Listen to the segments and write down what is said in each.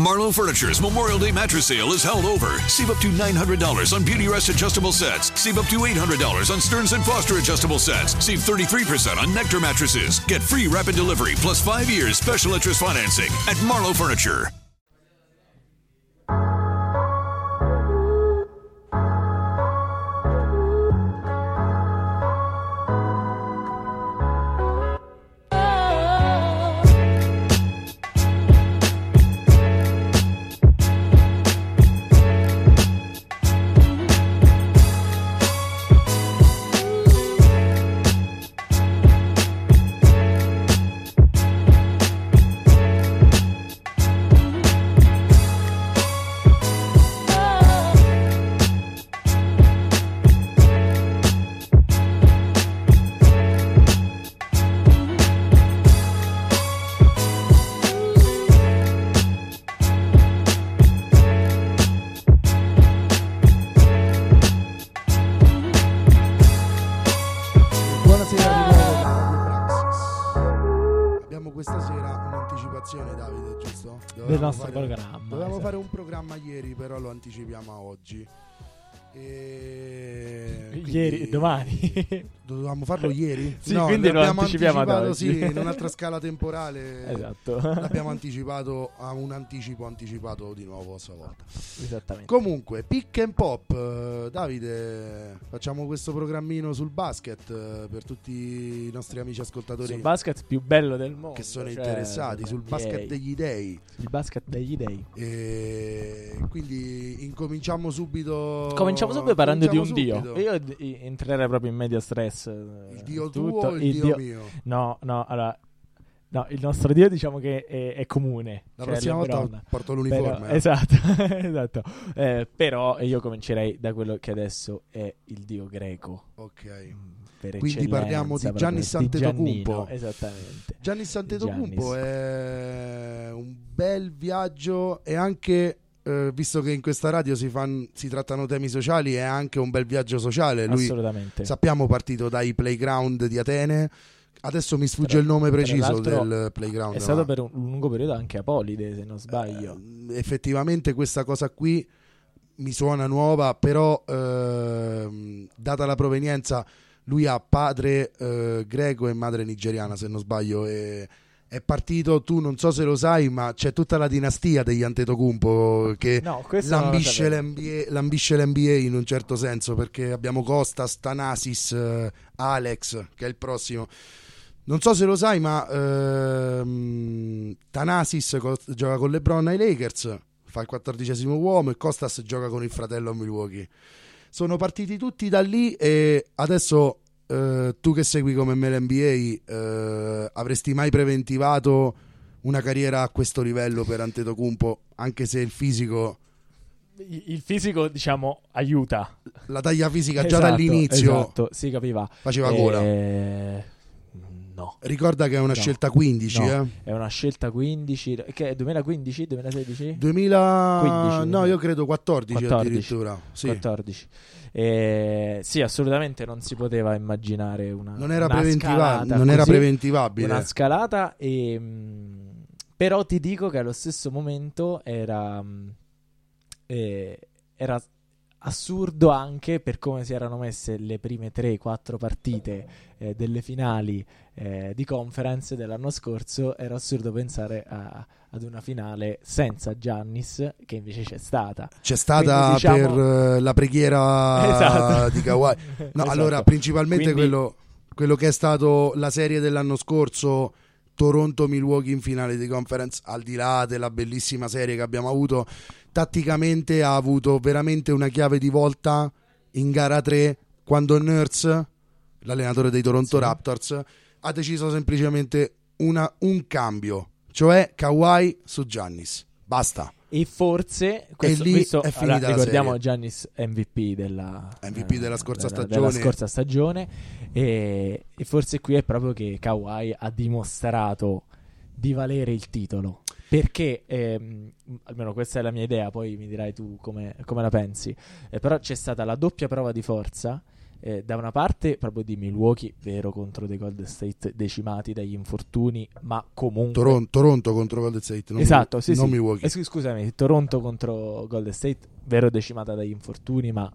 Marlowe Furniture's Memorial Day mattress sale is held over. Save up to $900 on Beauty Rest adjustable sets. Save up to $800 on Stearns and Foster adjustable sets. Save 33% on Nectar mattresses. Get free rapid delivery plus 5 years special interest financing at Marlowe Furniture. Fare- programma, Dovevamo esatto. fare un programma ieri, però lo anticipiamo a oggi. E Ieri, domani. Dovevamo farlo ieri? Sì, no, quindi lo anticipiamo ad oggi. sì, in un'altra scala temporale. esatto. L'abbiamo anticipato a un anticipo anticipato di nuovo a sua volta. Esattamente. Comunque, pick and pop, eh, Davide, facciamo questo programmino sul basket eh, per tutti i nostri amici ascoltatori Sul basket più bello del mondo. che sono cioè, interessati, sul basket degli dei. Il basket degli dei. E quindi incominciamo subito. Cominciamo subito parlando di un cominciamo dio. subito. Io entrerei proprio in media stress. eh, Il dio tutto. tuo o il, dio, mio? No, no, allora. No, il nostro dio diciamo che è, è comune. La cioè prossima volta porto Però- l'uniforme. eh. esatto, esatto. Eh, però io comincerei da quello che adesso è il dio greco. Ok. per Quindi parliamo di Antetokounmpo. Giannino, Esattamente. Giannis Antetokounmpo Giannis. è un bel viaggio e anche eh, visto che in questa radio si, fan- si trattano temi sociali è anche un bel viaggio sociale lui Assolutamente. sappiamo partito dai playground di Atene adesso mi sfugge Tra- il nome preciso del playground È stato ma, per un lungo periodo anche Apolide, se non sbaglio. eh, effettivamente questa cosa qui mi suona nuova però ehm, data la provenienza lui ha padre eh, greco e madre nigeriana se non sbaglio e è partito, tu non so se lo sai, ma c'è tutta la dinastia degli Antetokounmpo che no, lambisce l'NBA, lambisce l'NBA in un certo senso perché abbiamo Costas, Tanasis, eh, Alex che è il prossimo. Non so se lo sai, ma ehm, Tanasis co- gioca con LeBron ai Lakers, fa il quattordicesimo uomo e Costas gioca con il fratello a Milwaukee. Sono partiti tutti da lì e adesso eh, tu che segui come me l'NBA eh, avresti mai preventivato una carriera a questo livello per Antetokounmpo anche se il fisico Il fisico, diciamo, aiuta. la taglia fisica già Esatto, dall'inizio Esatto, si capiva. faceva gola Eh, No. ricorda che è una No. scelta 15 No. eh? È una scelta 15. Che è 2015? 2016? 2000 15, no io credo 14, 14. addirittura sì. 14. Eh, sì, assolutamente non si poteva immaginare una. non era, una preventiva- scalata non era preventivabile Una scalata, e, mh, però ti dico che allo stesso momento era. mh, eh, era assurdo anche per come si erano messe le prime 3-4 partite eh, delle finali eh, di conference dell'anno scorso. Era assurdo pensare a- ad una finale senza Giannis, che invece c'è stata. c'è stata Quindi, diciamo- per eh, la preghiera Esatto. di Kawhi no Esatto. allora principalmente Quindi- quello, quello che è stato la serie dell'anno scorso Toronto-Milwaukee in finale di conference al di là della bellissima serie che abbiamo avuto tatticamente ha avuto veramente una chiave di volta in gara 3 quando Nurse l'allenatore dei Toronto Sì. Raptors ha deciso semplicemente una- un cambio cioè Kawhi su Giannis basta E forse questo, lì questo- è finita allora, ricordiamo. Giannis MVP della, MVP della scorsa della- stagione. della scorsa stagione e, e forse qui è proprio che Kawhi ha dimostrato di valere il titolo perché ehm, almeno questa è la mia idea poi mi dirai tu come, come la pensi Eh, però c'è stata la doppia prova di forza eh, da una parte proprio di Milwaukee, vero contro dei Golden State decimati dagli infortuni, ma comunque Toronto, Toronto contro Golden State, non, esatto, Mi- sì, non sì. Milwaukee. Eh, scu- scusami, Toronto contro Golden State, vero decimata dagli infortuni, ma,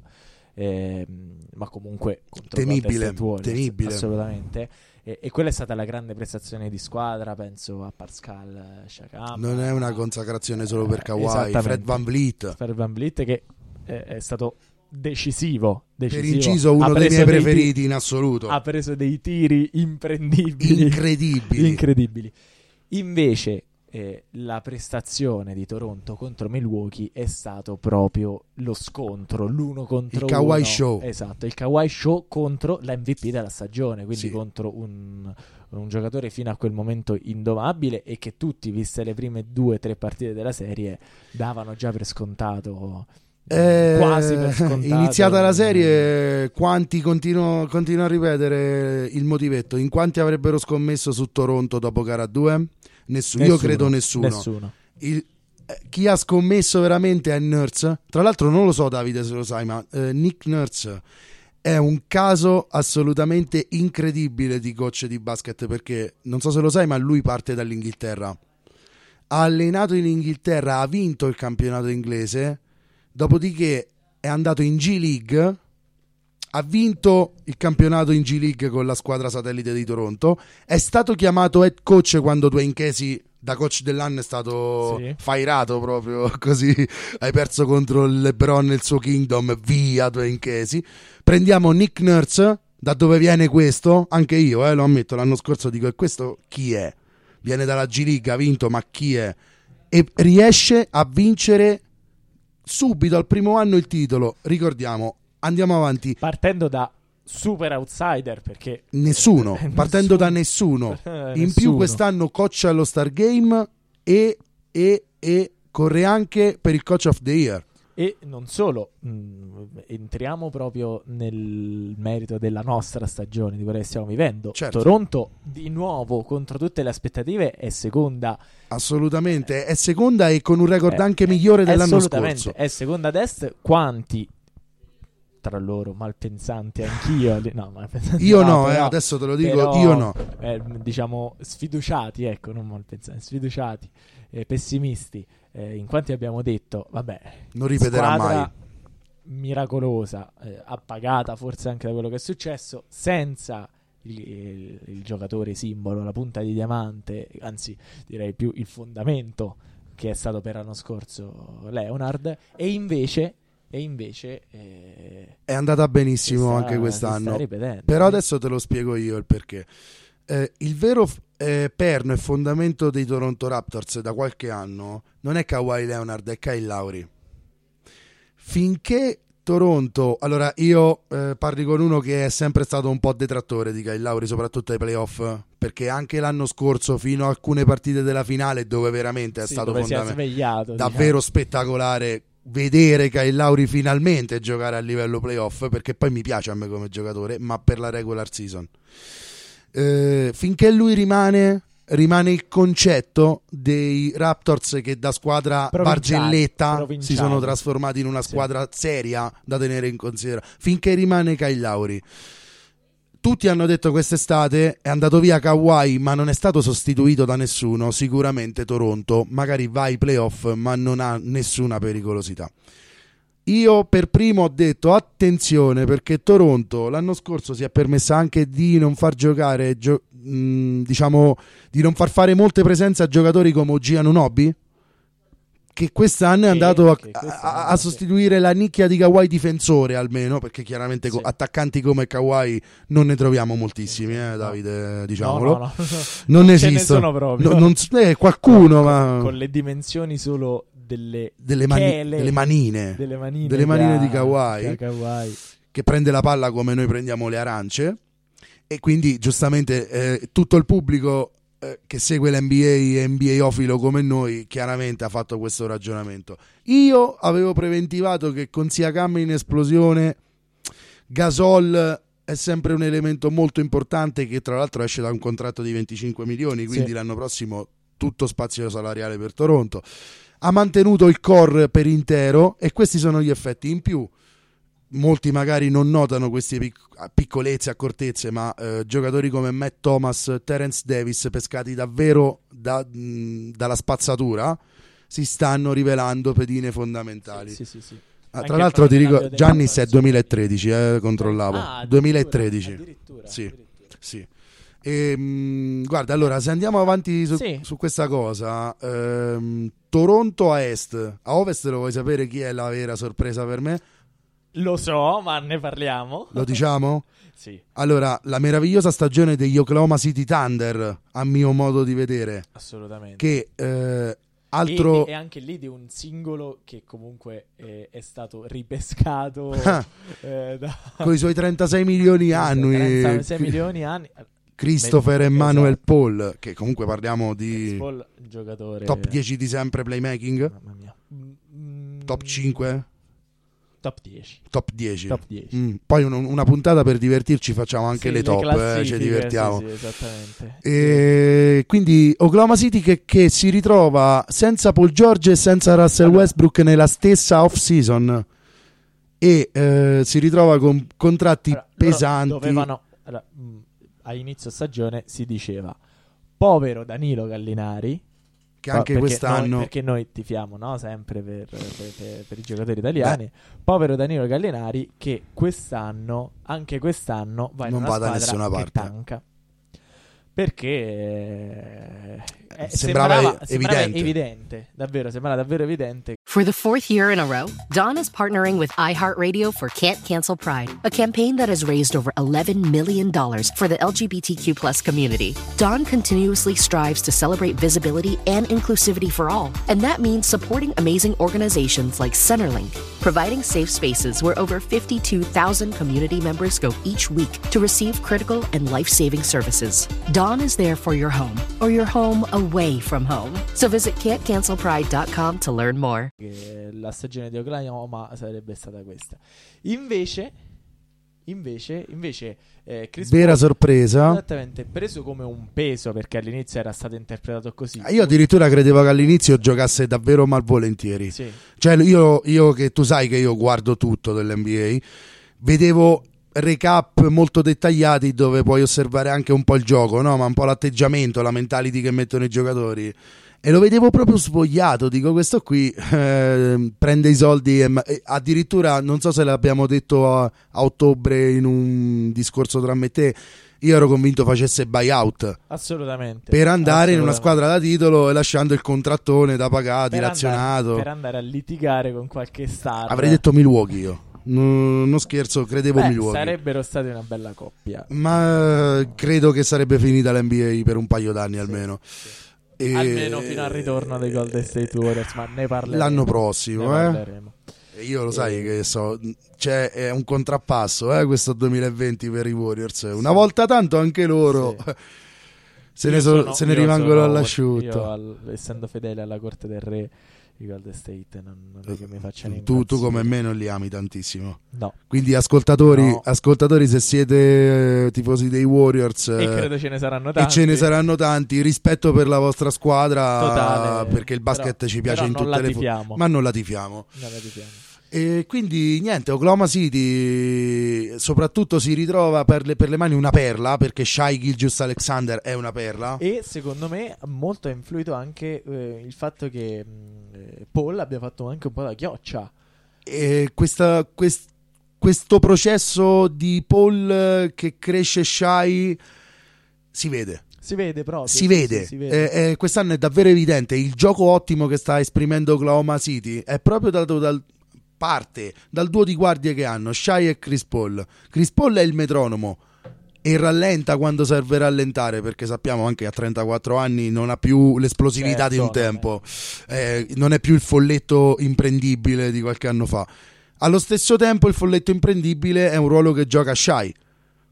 ehm, ma comunque contro Temibile, temibile. assolutamente. E, e quella è stata la grande prestazione di squadra, penso a Pascal Siakam. non è una consacrazione solo per Eh, Kawhi. Fred Van Vliet. Per Van Vliet che eh, è stato decisivo, Per decisivo. inciso Ha uno dei miei preferiti in assoluto. ha preso dei tiri imprendibili Incredibili. incredibili. Invece eh, la prestazione di Toronto contro Milwaukee è stato proprio lo scontro, l'uno contro Il Kawhi uno. Show. Esatto, il Kawhi Show contro l'MVP della stagione, quindi Sì. contro un, un giocatore fino a quel momento indomabile e che tutti, viste le prime due o tre partite della serie, davano già per scontato. Eh, quasi per scontato. iniziata la serie, quanti continuo, continuo a ripetere il motivetto? In quanti avrebbero scommesso su Toronto dopo gara 2? Nessuno. Io credo nessuno. Nessuno. Il- eh, chi ha scommesso veramente è Nurse. Tra l'altro, non lo so, Davide, se lo sai, ma eh, Nick Nurse è un caso assolutamente incredibile di coach di basket perché non so se lo sai, ma lui parte dall'Inghilterra. Ha allenato in Inghilterra, ha vinto il campionato inglese, dopodiché è andato in G League. Ha vinto il campionato in G League con la squadra satellite di Toronto. È stato chiamato head coach quando Dwayne Casey da coach dell'anno è stato Sì. fairato proprio così. Hai perso contro il LeBron il suo Kingdom. Via Dwayne Casey. Prendiamo Nick Nurse. Da dove viene questo? Anche io, eh, lo ammetto. L'anno scorso dico: e questo chi è? Viene dalla G League, ha vinto, ma chi è? E riesce a vincere subito al primo anno il titolo. Ricordiamo, andiamo avanti. Partendo da super outsider perché Nessuno, Eh, partendo nessuno. da nessuno. Eh, In più quest'anno coach allo Star Game e, e, e corre anche per il coach of the year. E non solo, mh, entriamo proprio nel merito della nostra stagione, di quella che stiamo vivendo. Certo. Toronto, di nuovo, contro tutte le aspettative, è seconda. Assolutamente, è seconda e con un record Eh, anche migliore dell'anno assolutamente, scorso. È seconda ad est. Quanti tra loro malpensanti anch'io? No, malpensanti Io no, eh, però- adesso te lo dico, però, io no. eh, diciamo sfiduciati, ecco, non malpensanti, sfiduciati, eh, pessimisti. eh, in quanti abbiamo detto, vabbè, Non ripeterà mai. miracolosa, eh, appagata forse anche da quello che è successo, senza il, il- il giocatore simbolo, la punta di diamante, anzi direi più il fondamento che è stato per l'anno scorso Leonard, e invece, e invece eh, È andata benissimo si sta- anche quest'anno. Però adesso te lo spiego io il perché. Eh, il vero eh, perno e fondamento dei Toronto Raptors da qualche anno non è Kawhi Leonard, è Kyle Lowry. Finché Toronto, allora io eh, parli con uno che è sempre stato un po' detrattore di Kyle Lowry, soprattutto ai playoff, perché anche l'anno scorso, fino a alcune partite della finale, dove veramente è Sì, stato fondamentale svegliato, davvero spettacolare vedere Kyle Lauri finalmente giocare a livello playoff perché poi mi piace a me come giocatore ma per la regular season. Eh, finché lui rimane rimane il concetto dei Raptors che da squadra Provinciali, si sono trasformati in una Sì. squadra seria da tenere in considerazione finché rimane Kyle Lauri tutti hanno detto quest'estate è andato via Kawhi, ma non è stato sostituito da nessuno. Sicuramente Toronto magari va ai playoff, ma non ha nessuna pericolosità. Io per primo ho detto attenzione perché Toronto l'anno scorso si è permessa anche di non far giocare, gio- mh, diciamo, di non far fare molte presenze a giocatori come OG Anunobi. Che quest'anno è andato a, a- a sostituire la nicchia di Kawhi difensore almeno perché chiaramente Sì. attaccanti come Kawhi non ne troviamo moltissimi, eh, No. Davide, No, diciamolo. no, no. Non Ce ne esistono. proprio. No, non eh, qualcuno, ma con le dimensioni solo delle, delle, mani- chele, delle manine delle manine, delle manine che di Kawhi. Kawhi. che prende la palla come noi prendiamo le arance e quindi giustamente eh, tutto il pubblico eh, che segue l'NBA e NBA ofilo come noi chiaramente ha fatto questo ragionamento. Io avevo preventivato che con Siakam in esplosione Gasol è sempre un elemento molto importante che tra l'altro esce da un contratto di 25 milioni, quindi Sì. l'anno prossimo tutto spazio salariale per Toronto. Ha mantenuto il core per intero e questi sono gli effetti in più. Molti magari non notano queste pic- piccolezze, accortezze, ma eh, giocatori come Matt Thomas, Terence Davis, pescati davvero da, mh, dalla spazzatura, si stanno rivelando pedine fondamentali. Sì, sì, sì. Ah, tra l'altro ti ricordo, Fernando Giannis è Daniel- 2013, eh, controllavo. Ah, addirittura, 2013. addirittura, Sì. addirittura. Sì. E, mh, guarda, allora, se andiamo avanti su, su questa cosa, ehm, Toronto a est, a ovest lo vuoi sapere chi è la vera sorpresa per me? Lo so, ma ne parliamo. Lo diciamo? Sì, Allora, la meravigliosa stagione degli Oklahoma City Thunder, a mio modo di vedere, assolutamente. che eh, altro... E, e anche lì di un singolo che comunque eh, è stato ripescato Ah. eh, da con i suoi 36 milioni annui, 36 milioni anni. Christopher Esatto. Emmanuel Paul, che comunque parliamo di Paul, giocatore top 10 di sempre playmaking, Mamma mia. Top 5, Top 10. top 10. Top 10. Mm, Poi un- una puntata per divertirci facciamo anche Sì, le top, eh, ci divertiamo. Sì, sì, esattamente. E quindi Oklahoma City che, che si ritrova senza Paul George e senza Russell Allora. Westbrook nella stessa off season e eh, si ritrova con contratti Allora, pesanti. Dovevano, allora, mh, a inizio stagione si diceva povero Danilo Gallinari che anche perché quest'anno noi, perché noi tifiamo no, sempre per, per- per- per i giocatori italiani povero Danilo Gallinari che quest'anno anche quest'anno va in Non una va da nessuna parte. tanca perché eh, Sembrava sembrava, sembrava evidente. evidente davvero sembrava davvero evidente For the fourth year in a row, Dawn is partnering with iHeartRadio for Can't Cancel Pride, a campaign that has raised over $11 million for the LGBTQ plus community. Dawn continuously strives to celebrate visibility and inclusivity for all, and that means supporting amazing organizations like Centerlink, providing safe spaces where over 52,000 community members go each week to receive critical and life-saving services. Dawn is there for your home or your home away from home. So visit can'tcancelpride.com to learn more. la stagione di Oklahoma sarebbe stata questa. Invece, invece, invece, eh, Chris vera Paul- sorpresa. Esattamente, preso come un peso perché all'inizio era stato interpretato così. Io addirittura credevo che all'inizio giocasse davvero malvolentieri. Sì, Cioè, io, io che tu sai che io guardo tutto dell'NBA, vedevo recap molto dettagliati dove puoi osservare anche un po' il gioco, no? Ma un po' l'atteggiamento, la mentality che mettono i giocatori. E lo vedevo proprio svogliato. Dico, questo qui eh, prende i soldi e, e addirittura non so se l'abbiamo detto a, a ottobre in un discorso tra me e te. Io ero convinto facesse buyout assolutamente. per andare in una Assolutamente. squadra da titolo e lasciando il contrattone da pagare, Per dilazionato. andare, per andare a litigare con qualche star. Avrei detto Milwaukee io. No, non scherzo, credevo Beh, Milwaukee. sarebbero stati una bella coppia. Ma eh, credo che sarebbe finita l'NBA per un paio d'anni almeno. E- Almeno fino al ritorno dei Golden State Warriors, ma ne parleremo. L'anno Ne prossimo, eh. parleremo. E Io lo sai che so, c'è è un contrappasso eh, questo 2020 per i Warriors. Una volta tanto anche loro Sì. se ne, so- sono- se ne rimangono all'asciutto. Io, al- essendo fedele alla corte del re, i Golden State non, non è che mi facciano Tu, tu come me non li ami tantissimo. No, Quindi ascoltatori, No. ascoltatori se siete eh, tifosi dei Warriors e eh, credo ce ne saranno e tanti. ce ne saranno tanti, rispetto per la vostra squadra Totale. perché il basket Però- ci piace in tutte le forme, ma non la tifiamo. Non la tifiamo. E quindi niente, Oklahoma City soprattutto si ritrova per le, per le mani una perla, perché Shai Gilgius Alexander è una perla. E secondo me molto ha influito anche eh, il fatto che eh, Paul abbia fatto anche un po' da chioccia. E questa- quest- questo processo di Paul che cresce Shai si vede. Si vede proprio. Si vede, sì, si vede. Eh, eh, quest'anno è davvero evidente. Il gioco ottimo che sta esprimendo Oklahoma City è proprio dato dal parte dal duo di guardie che hanno Shai e Chris Paul. Chris Paul è il metronomo e rallenta quando serve rallentare perché sappiamo anche che a 34 anni non ha più l'esplosività di un Certo, tempo, Eh, non è più il folletto imprendibile di qualche anno fa. Allo stesso tempo, il folletto imprendibile è un ruolo che gioca Shai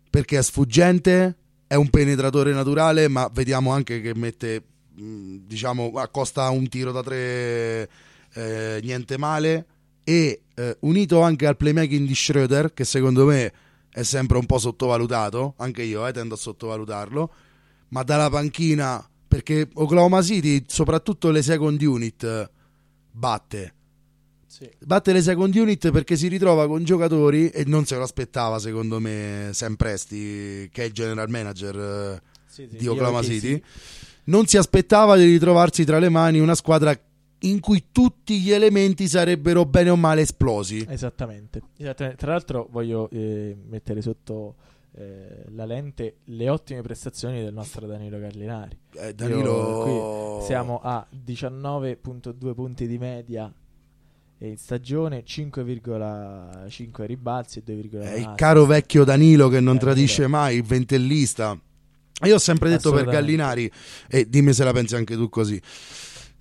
perché è sfuggente, è un penetratore naturale, ma vediamo anche che mette, mh, diciamo, accosta un tiro da tre, eh, niente male. E eh, unito anche al playmaking di Schroeder, che secondo me è sempre un po' sottovalutato, anche io eh, tendo a sottovalutarlo, ma dalla panchina, perché Oklahoma City, soprattutto le second unit, batte. Sì. Batte le second unit perché si ritrova con giocatori e non se lo aspettava secondo me Sam Presti che è il general manager eh, Sì, sì, di Oklahoma City. Non si aspettava di ritrovarsi tra le mani una squadra in cui tutti gli elementi sarebbero bene o male esplosi. Esattamente. Esattamente. Tra l'altro voglio eh, mettere sotto eh, la lente le ottime prestazioni del nostro Danilo Gallinari. Eh, Danilo qui siamo a 19.2 punti di media in stagione, 5,5 ribalzi e 2,9 è il caro vecchio Danilo che non tradisce mai, il ventellista. Io ho sempre detto per. Gallinari, e dimmi se la pensi anche tu così.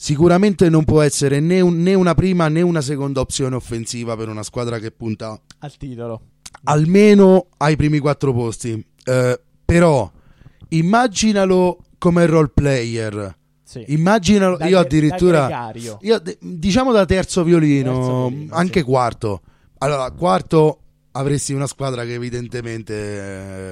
Sicuramente non può essere né, un- né una prima né una seconda opzione offensiva per una squadra che punta al titolo. almeno ai primi quattro posti. Eh, però immaginalo come role player. Sì. Immaginalo, Da io addirittura da io, diciamo da terzo violino, Terzo violino, anche sì. quarto. Allora, quarto avresti una squadra che evidentemente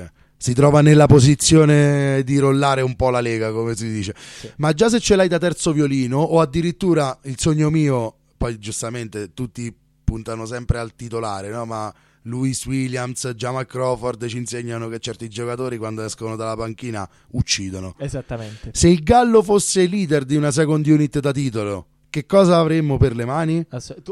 eh, si trova nella posizione di rollare un po' la lega, come si dice. Sì. Ma già se ce l'hai da terzo violino, o addirittura il sogno mio, poi giustamente tutti puntano sempre al titolare, no? Ma Luis Williams, Jamal Crawford ci insegnano che certi giocatori quando escono dalla panchina uccidono. Esattamente. Se il Gallo fosse leader di una second unit da titolo, che cosa avremmo per le mani?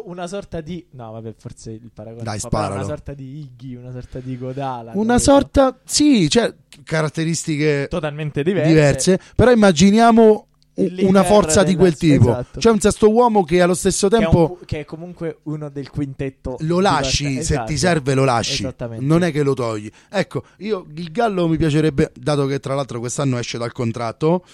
Una sorta di. No, vabbè, forse il paragone. Dai, sparalo. Una sorta di Iggy, una sorta di Godala. Una capito? sorta, sì, cioè caratteristiche Totalmente diverse. diverse, però immaginiamo una forza di quel tipo. esatto. C'è un sesto uomo che allo stesso Che è, un tempo che è comunque uno del quintetto. lo lasci, basta- se esatto. ti serve lo lasci, Esattamente. non è che lo togli. Ecco, io il Gallo mi piacerebbe, dato che tra l'altro quest'anno esce dal contratto,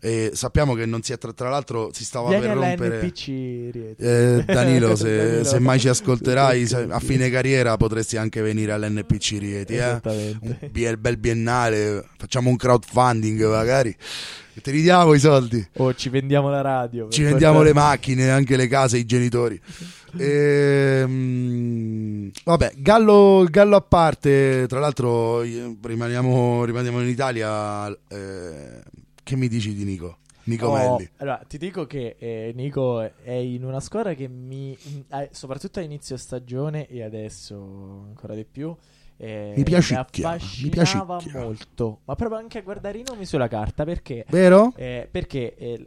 e sappiamo che non si è tra, tra l'altro si stava Vieni per rompere. NPC, Rieti. Eh, Danilo, se, Danilo. se mai ci ascolterai, a fine carriera potresti anche venire all'NPC Rieti, eh? Un bel biennale, facciamo un crowdfunding magari, e te li diamo i soldi. O ci vendiamo la radio. Ci vendiamo le macchine, anche le case, i genitori. Ehm, vabbè, Gallo, Gallo a parte, tra l'altro rimaniamo, rimaniamo in Italia. eh, che mi dici di Nico? Nico Oh, Melli. allora, ti dico che eh, Nico è in una squadra che mi, eh, soprattutto a inizio stagione e adesso ancora di più, eh, Mi piacicchia, mi piacicchia. molto. Ma proprio anche a guardare i nomi sulla carta perché, Vero? eh, perché eh,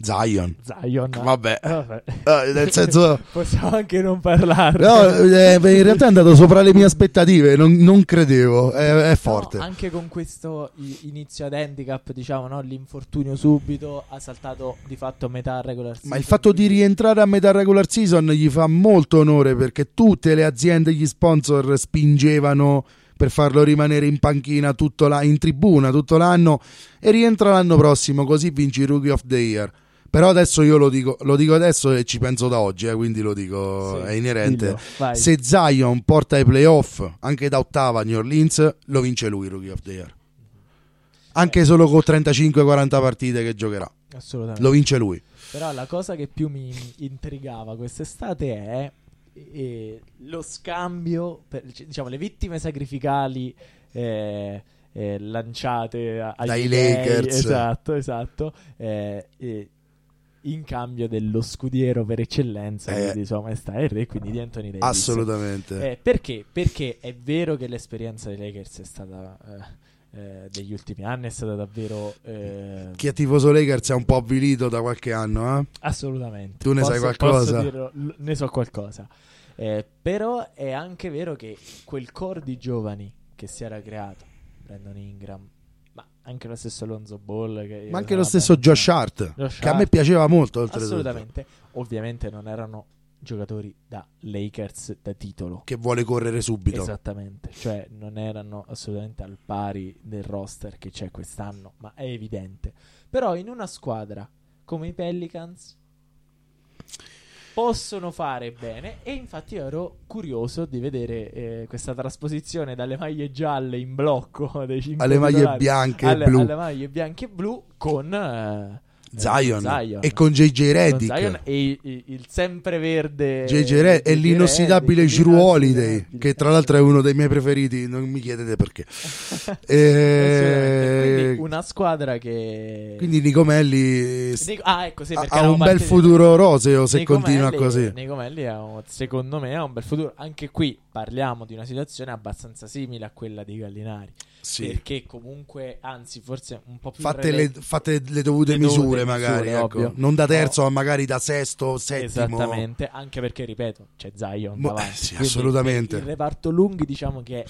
Zion. Zion. Vabbè. Vabbè. Eh, nel senso... Possiamo anche non parlarne. No, eh, in realtà è andato sopra le mie aspettative, non, non credevo, è, è forte. No, anche con questo inizio ad handicap, diciamo, no? l'infortunio subito ha saltato di fatto metà regular season. Ma il fatto di rientrare a metà regular season gli fa molto onore perché tutte le aziende gli sponsor spingevano per farlo rimanere in panchina tutto la- in tribuna tutto l'anno e rientra l'anno prossimo così vinci Rookie of the Year. Però adesso io lo dico, lo dico adesso e ci penso da oggi, eh, quindi lo dico, Sì, è inerente. dillo. Se Zion porta ai playoff anche da ottava New Orleans, lo vince lui Rookie of the Year. Anche solo con 35-40 partite che giocherà. Assolutamente. Lo vince lui. Però la cosa che più mi intrigava quest'estate è eh, lo scambio, per, diciamo, le vittime sacrificali eh, eh, lanciate Dai Lakers. Esatto, esatto. eh, in cambio dello scudiero per eccellenza Eh. di Sua Maestà il Re, quindi di Anthony Davis. Assolutamente. Eh, perché? Perché è vero che l'esperienza dei Lakers è stata eh, eh, degli ultimi anni è stata davvero eh, Chi è tifoso Lakers è un po' avvilito da qualche anno, eh? assolutamente. Tu ne sai Posso- qualcosa? posso dirlo, ne so qualcosa. Eh, però è anche vero che quel core di giovani che si era creato, Brandon Ingram, anche lo stesso Lonzo Ball, che Ma anche lo stesso Josh Hart, Josh che a me Hart. piaceva molto. assolutamente. Ovviamente non erano giocatori da Lakers da titolo. Che vuole correre subito. Esattamente, cioè non erano assolutamente al pari del roster che c'è quest'anno, ma è evidente. Però in una squadra come i Pelicans possono fare bene e infatti ero curioso di vedere eh, questa trasposizione dalle maglie gialle in blocco dei cinque Alle maglie bianche e alle, blu. alle maglie bianche e blu con eh, Zion, Zion. e con JJ Con Redick. Zion e il sempreverde JJ Redick e l'inossidabile Redick, Drew Holiday, l'inossidabile. che tra l'altro è uno dei miei preferiti, non mi chiedete perché. Assolutamente. Eh, Quindi una squadra che quindi Nicomelli Dico- ah, ecco, sì, ha, un bel futuro roseo se Nico continua così. Nico Melli ha un- secondo me ha un bel futuro. Anche qui parliamo di una situazione abbastanza simile a quella dei Gallinari. Sì. Perché comunque, anzi, forse un po' più Fate rele- le, fate le dovute le dovute misure, misure, magari, ecco. ovvio. non da terzo, Oh. ma magari da sesto, settimo. Esattamente, anche perché ripeto, c'è Zion Mo- davanti. eh, sì, assolutamente. Il reparto lunghi, diciamo che è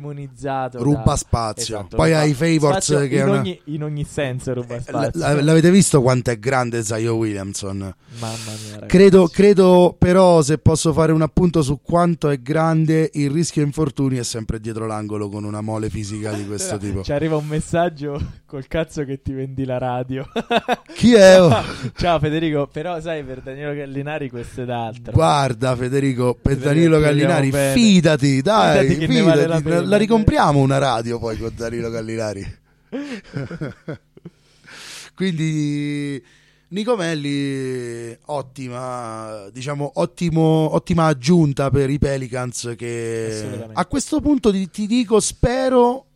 egemonizzato. Ruba da- spazio. Esatto, Poi ruba hai i favorites spazio che in, una- ogni, in ogni senso ruba L- spazio. l- l'avete visto quanto è grande Zion Williamson? Mamma mia, ragazzi. Credo, credo però, se posso fare un appunto su quanto è grande, il rischio infortuni è sempre dietro l'angolo con una mole fisica di questo tipo. Ci arriva un messaggio col cazzo che ti vendi la radio. Chi è? Ciao Federico, però sai per Danilo Gallinari questo è d'altro. Guarda Federico, per Danilo Gallinari, fidati, dai, Fidati ne vale la fidati, pena. la ricompriamo una radio poi con Danilo Gallinari. Quindi Nicomelli ottima, diciamo ottimo, ottima aggiunta per i Pelicans che a questo punto ti, ti dico spero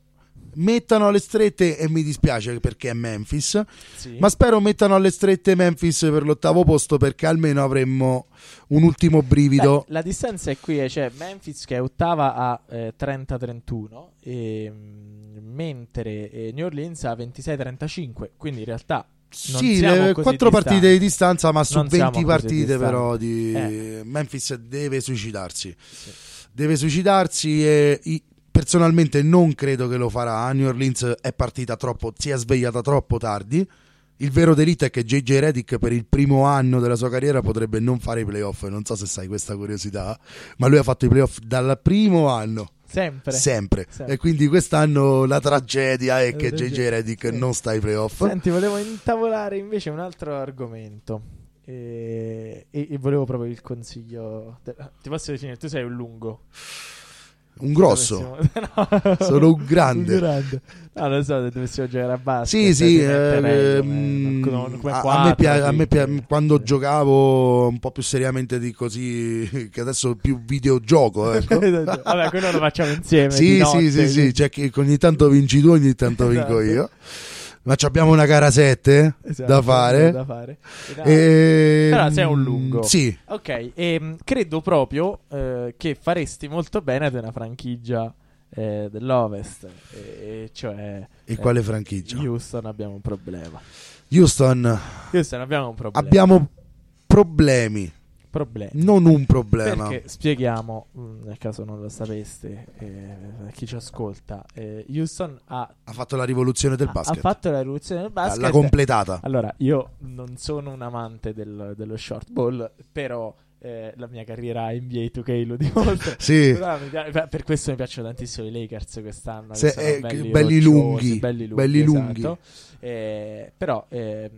mettano alle strette e mi dispiace perché è Memphis, Sì. ma spero mettano alle strette Memphis per l'ottavo posto perché almeno avremmo un ultimo brivido. Beh, la distanza è qui, eh, c'è Memphis che è ottava a eh, 30-31, e, mm, mentre eh, New Orleans ha 26-35, quindi in realtà non sì, quattro partite di distanza, ma su Non siamo 20 così partite però di Eh. Memphis deve suicidarsi. Sì. Deve suicidarsi e personalmente non credo che lo farà. New Orleans è partita troppo, si è svegliata troppo tardi. Il vero delitto è che JJ Redick per il primo anno della sua carriera potrebbe non fare i playoff. Non so se sai questa curiosità, ma lui ha fatto i playoff dal primo anno. Sempre. Sempre. Sempre. E quindi quest'anno la tragedia è che. JJ Redick Sì. non sta ai playoff. Senti, volevo intavolare invece un altro argomento. E, e- e volevo proprio il consiglio. Ti posso definire, tu sei un lungo. Un grosso. Dovessimo- no. Sono un grande. Un grande. No, non so se dovessimo giocare a basket. Sì, sì, ehm, come- come a, me pia- a me pia- quindi- quando giocavo un po' più seriamente di così, che adesso più videogioco, ecco. Vabbè, quello lo facciamo insieme. sì, di notte, sì, sì, sì, c'è che ogni tanto vinci tu, ogni tanto vinco Esatto. io. Ma ci abbiamo una gara 7 Esatto, da fare. da fare. E- Però sei un lungo. Sì, Ok, ehm, credo proprio eh, che faresti molto bene ad una franchigia eh, dell'Ovest, e, e cioè e eh, quale franchigia? Houston abbiamo un problema. Houston, Houston abbiamo un problema. abbiamo problemi, problemi. non un problema. Perché spieghiamo, mh, nel caso non lo sapeste, eh, chi ci ascolta, eh, Houston ha, Ha fatto la rivoluzione del ha- basket. ha fatto la rivoluzione del basket. L'ha completata. Allora, io non sono un amante del- dello short ball, però eh, la mia carriera NBA 2K lo dimostra. Sì. Per questo mi piacciono tantissimo i Lakers quest'anno. Se- eh, belli, belli lunghi, belli lunghi. belli lunghi. esatto. Eh, però ehm,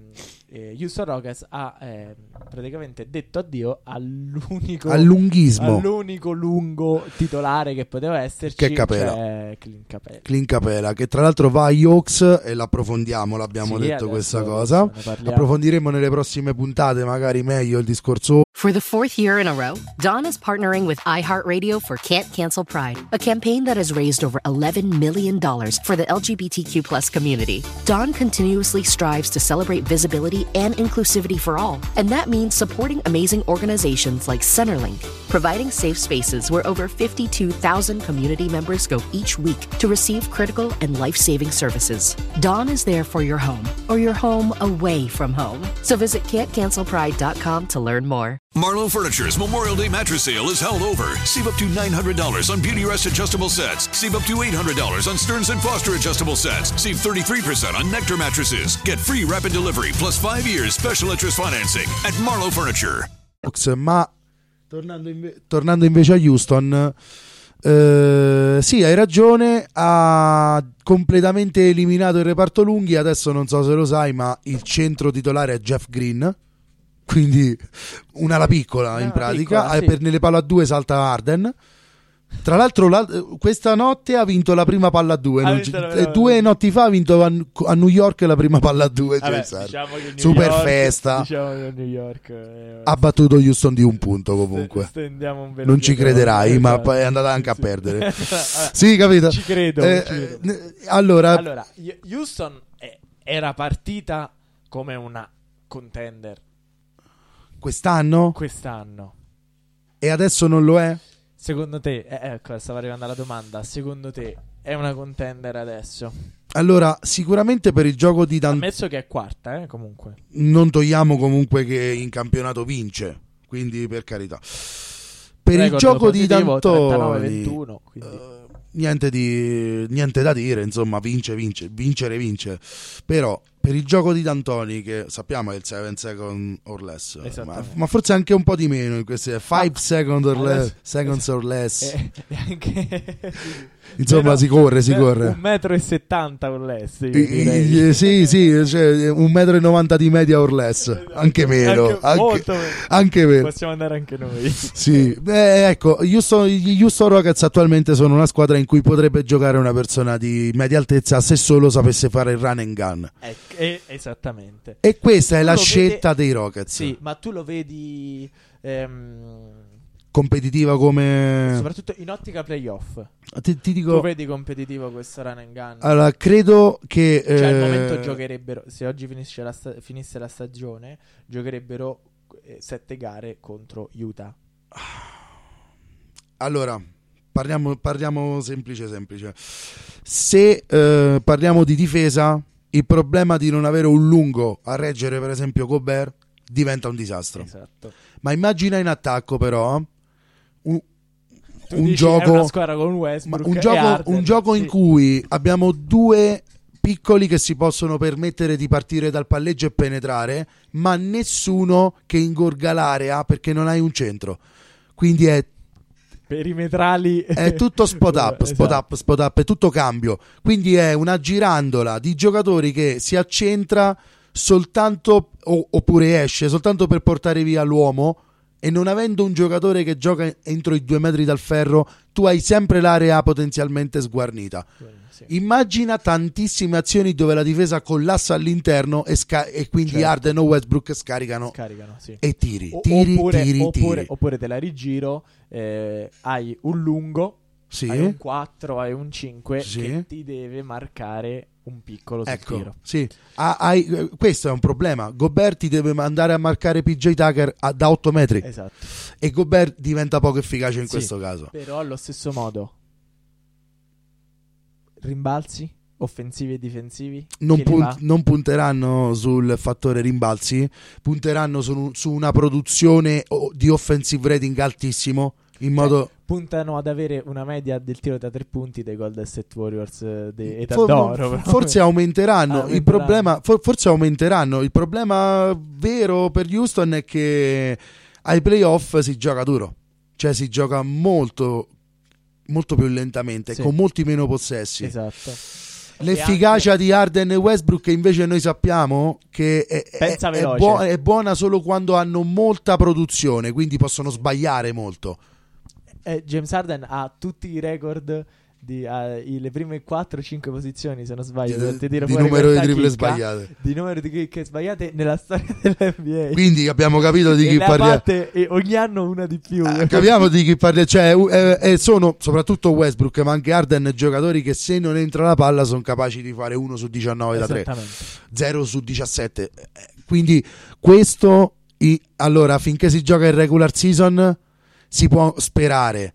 eh, Houston Rockets ha ehm, praticamente detto addio all'unico, Allunghismo. all'unico lungo titolare che poteva esserci, Che è Capela. cioè Clint Capela. Clint Capela, che tra l'altro va agli Hawks e l'approfondiamo, l'abbiamo Sì, detto questa cosa. Approfondiremo nelle prossime puntate, magari meglio il discorso. For the fourth year in a row, Dawn is partnering with iHeartRadio for Can't Cancel Pride, a campaign that has raised over $11 million for the LGBTQ plus community. Dawn continuously strives to celebrate visibility and inclusivity for all, and that means supporting amazing organizations like Centerlink, providing safe spaces where over 52,000 community members go each week to receive critical and life-saving services. Dawn is there for your home or your home away from home. So visit can'tcancelpride.com to learn more. Marlowe Furniture's Memorial Day mattress sale is held over. Save up to $900 on Beauty Rest adjustable sets. Save up to $800 on Stearns and Foster adjustable sets. Save 33% on Nectar mattresses. Get free rapid delivery plus 5 years special interest financing at Marlowe Furniture. Hawks, ma tornando, inve- tornando invece a Houston, eh, sì, hai ragione, ha completamente eliminato il reparto lunghi, adesso non so se lo sai, ma il centro titolare è Jeff Green. Quindi una la piccola Una in pratica, piccola, Eh, sì. per nelle palle a due salta Arden. Tra l'altro, la- questa notte ha vinto la prima palla a due. La prima eh, due notti fa ha vinto a, a New York la prima palla a due. Vabbè, Harden. diciamo Super York- festa. Diciamo che New York eh, Ha battuto Houston di un punto comunque. un Non ci crederai, ma Esatto. è andata anche a perdere. Sì, capito? Ci credo. Eh, ci credo. eh, allora, Allora, Houston era partita come una contender quest'anno quest'anno. e adesso non lo è? Secondo te, eh, ecco, stava arrivando alla domanda. Secondo te è una contender adesso? Allora, sicuramente per il gioco di Dan Ammesso che è quarta, eh, comunque. non togliamo comunque che in campionato vince, quindi per carità. Per il Record gioco di D'Antoni 39-21, quindi. eh, niente, di, niente da dire, insomma, vince, vince, vincere, vince. Però per il gioco di D'Antoni, che sappiamo è il 7 second or less, ma, ma forse anche un po' di meno in queste 5 second or less, seconds or less. E, e anche... Insomma, Però- si corre, si eh, corre. Un metro e io I- i- direi. i- sì, sì, cioè, un metro e 90 di media or less, anche meno, Anche anche, anche meno. Possiamo andare anche noi. Sì, eh, ecco, Houston, gli Houston Rockets attualmente sono una squadra in cui potrebbe giocare una persona di media altezza se solo sapesse fare il run and gun. Ecco, eh, esattamente. E questa è Tu la scelta vede- dei Rockets. Sì, ma tu lo vedi ehm, Competitiva come... soprattutto in ottica playoff. Ti, ti Tu dico... vedi competitivo questo run and gun? Allora, credo che... cioè, al eh, momento giocherebbero, se oggi finisce la sta- finisse la stagione, giocherebbero eh, sette gare contro Utah. Allora, parliamo, parliamo semplice semplice. Se eh, parliamo di difesa, il problema di non avere un lungo a reggere, per esempio, Gobert, diventa un disastro. Esatto. Ma immagina in attacco, però, un, un dici, gioco, un gioco, Harden, un gioco in sì. cui abbiamo due piccoli che si possono permettere di partire dal palleggio e penetrare, ma nessuno che ingorga l'area perché non hai un centro. Quindi è perimetrali è tutto spot up, spot Esatto. up, spot up, è tutto cambio. Quindi è una girandola di giocatori che si accentra soltanto o- oppure esce soltanto per portare via l'uomo e non avendo un giocatore che gioca entro i due metri dal ferro, tu hai sempre l'area potenzialmente sguarnita. Sì. Immagina tantissime azioni dove la difesa collassa all'interno e, sca- e quindi Certo. Harden o Westbrook scaricano Scaricano, sì. e tiri, tiri, oppure, tiri, oppure, tiri. oppure te la rigiro, eh, hai un lungo, Sì. hai un 4, hai un 5 Sì. che ti deve marcare un piccolo Ecco, tiro. sì. Ah, hai- eh, questo è un problema. Gobert ti deve andare a marcare PJ Tucker a- da 8 metri Esatto. e Gobert diventa poco efficace in Sì. questo caso. Però allo stesso modo rimbalzi offensivi e difensivi Non, pun- non punteranno sul fattore rimbalzi, punteranno su, su una produzione di offensive rating altissimo. In modo puntano ad avere una media del tiro da tre punti dei Golden State Warriors eh, de- e da For- d'oro forse aumenteranno. Ah, Il problema, for- forse aumenteranno. Il problema vero per Houston è che ai playoff si gioca duro, cioè si gioca molto, molto più lentamente, Sì. con molti meno possessi. esatto L'efficacia di Harden e Westbrook invece noi sappiamo che è, è- è buona solo quando hanno molta produzione, quindi possono sbagliare molto. Eh, James Harden ha tutti i record di ha i- le prime 4-5 posizioni se non sbaglio Di, di numero di triple sbagliate. di numero di chicche sbagliate nella storia dell'NBA Quindi abbiamo capito di e chi parliamo. e ogni anno una di più Ah, capiamo di chi parliamo, cioè eh, eh, sono soprattutto Westbrook, ma anche Harden, giocatori che se non entra la palla sono capaci di fare 1 su 19 da 3, esattamente 0 su 17. Eh, Quindi questo, i- allora, finché si gioca in regular season, si può sperare.